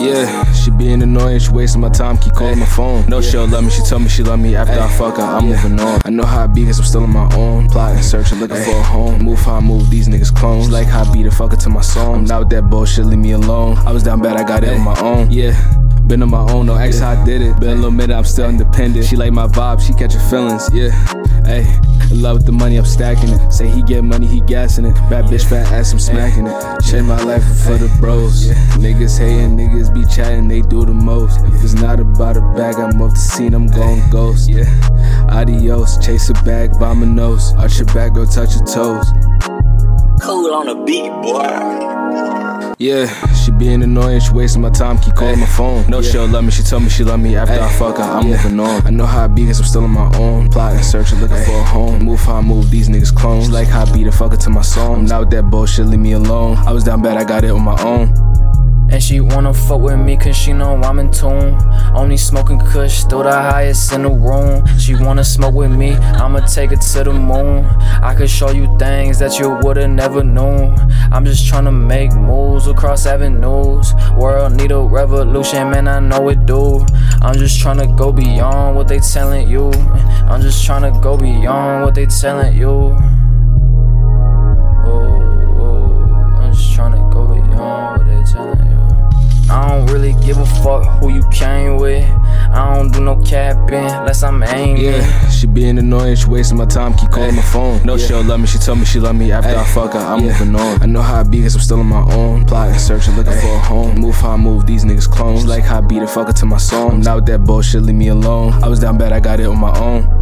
Yeah, she being annoying, she wasting my time, keep calling my phone. No, she don't love me, she told me she love me after I fuck her, I'm moving on. I know how I be, cause I'm still on my own. Plotting, searching, looking for a home. Move how I move, these niggas clones. She like how I beat the fucker to my song. I'm not with that bullshit, leave me alone. I was down bad, I got it on my own. Yeah. Been on my own, no ex how I did it. Been a little minute, I'm still independent. She like my vibe, she catching feelings, yeah. Hey, in love with the money, I'm stacking it. Say he get money, he gassing it. Bad bitch, fat ass, I'm smacking it. Change my life for the bros. Niggas hating, niggas be chatting, they do the most. If it's not about a bag, I'm off the scene, I'm going ghost. Yeah, adios, chase a bag, bomb a nose. Arch your back, go touch your toes. Cool on the beat, boy. Yeah, she being annoying, she wasting my time, keep calling my phone. No, she don't love me, she told me she love me after I fuck her, I'm moving on. I know how I be, cause I'm still on my own. Plotting, searching, looking for a home. Move how I move, these niggas clones. She like how I beat the fucker to my song. I'm not with that bullshit, leave me alone. I was down bad, I got it on my own. She wanna fuck with me cause she know I'm in tune. Only smoking kush, still the highest in the room. She wanna smoke with me, I'ma take it to the moon. I could show you things that you would've never known. I'm just tryna make moves across avenues. World need a revolution, man, I know it do. I'm just tryna go beyond what they telling you. I'm just tryna go beyond what they telling you. Came with. I don't do no capping unless I'm aiming. Yeah, she being annoying, she wasting my time, keep calling my phone. No, yeah. she'll love me, she told me she love me after Ay. I fuck her, I'm yeah. moving on. I know how I be, cause I'm still on my own. Plotting, searching, looking Ay. for a home. Move how I move, these niggas clones. She Like how I beat the fucker to my song. I'm not with that bullshit, leave me alone. I was down bad, I got it on my own.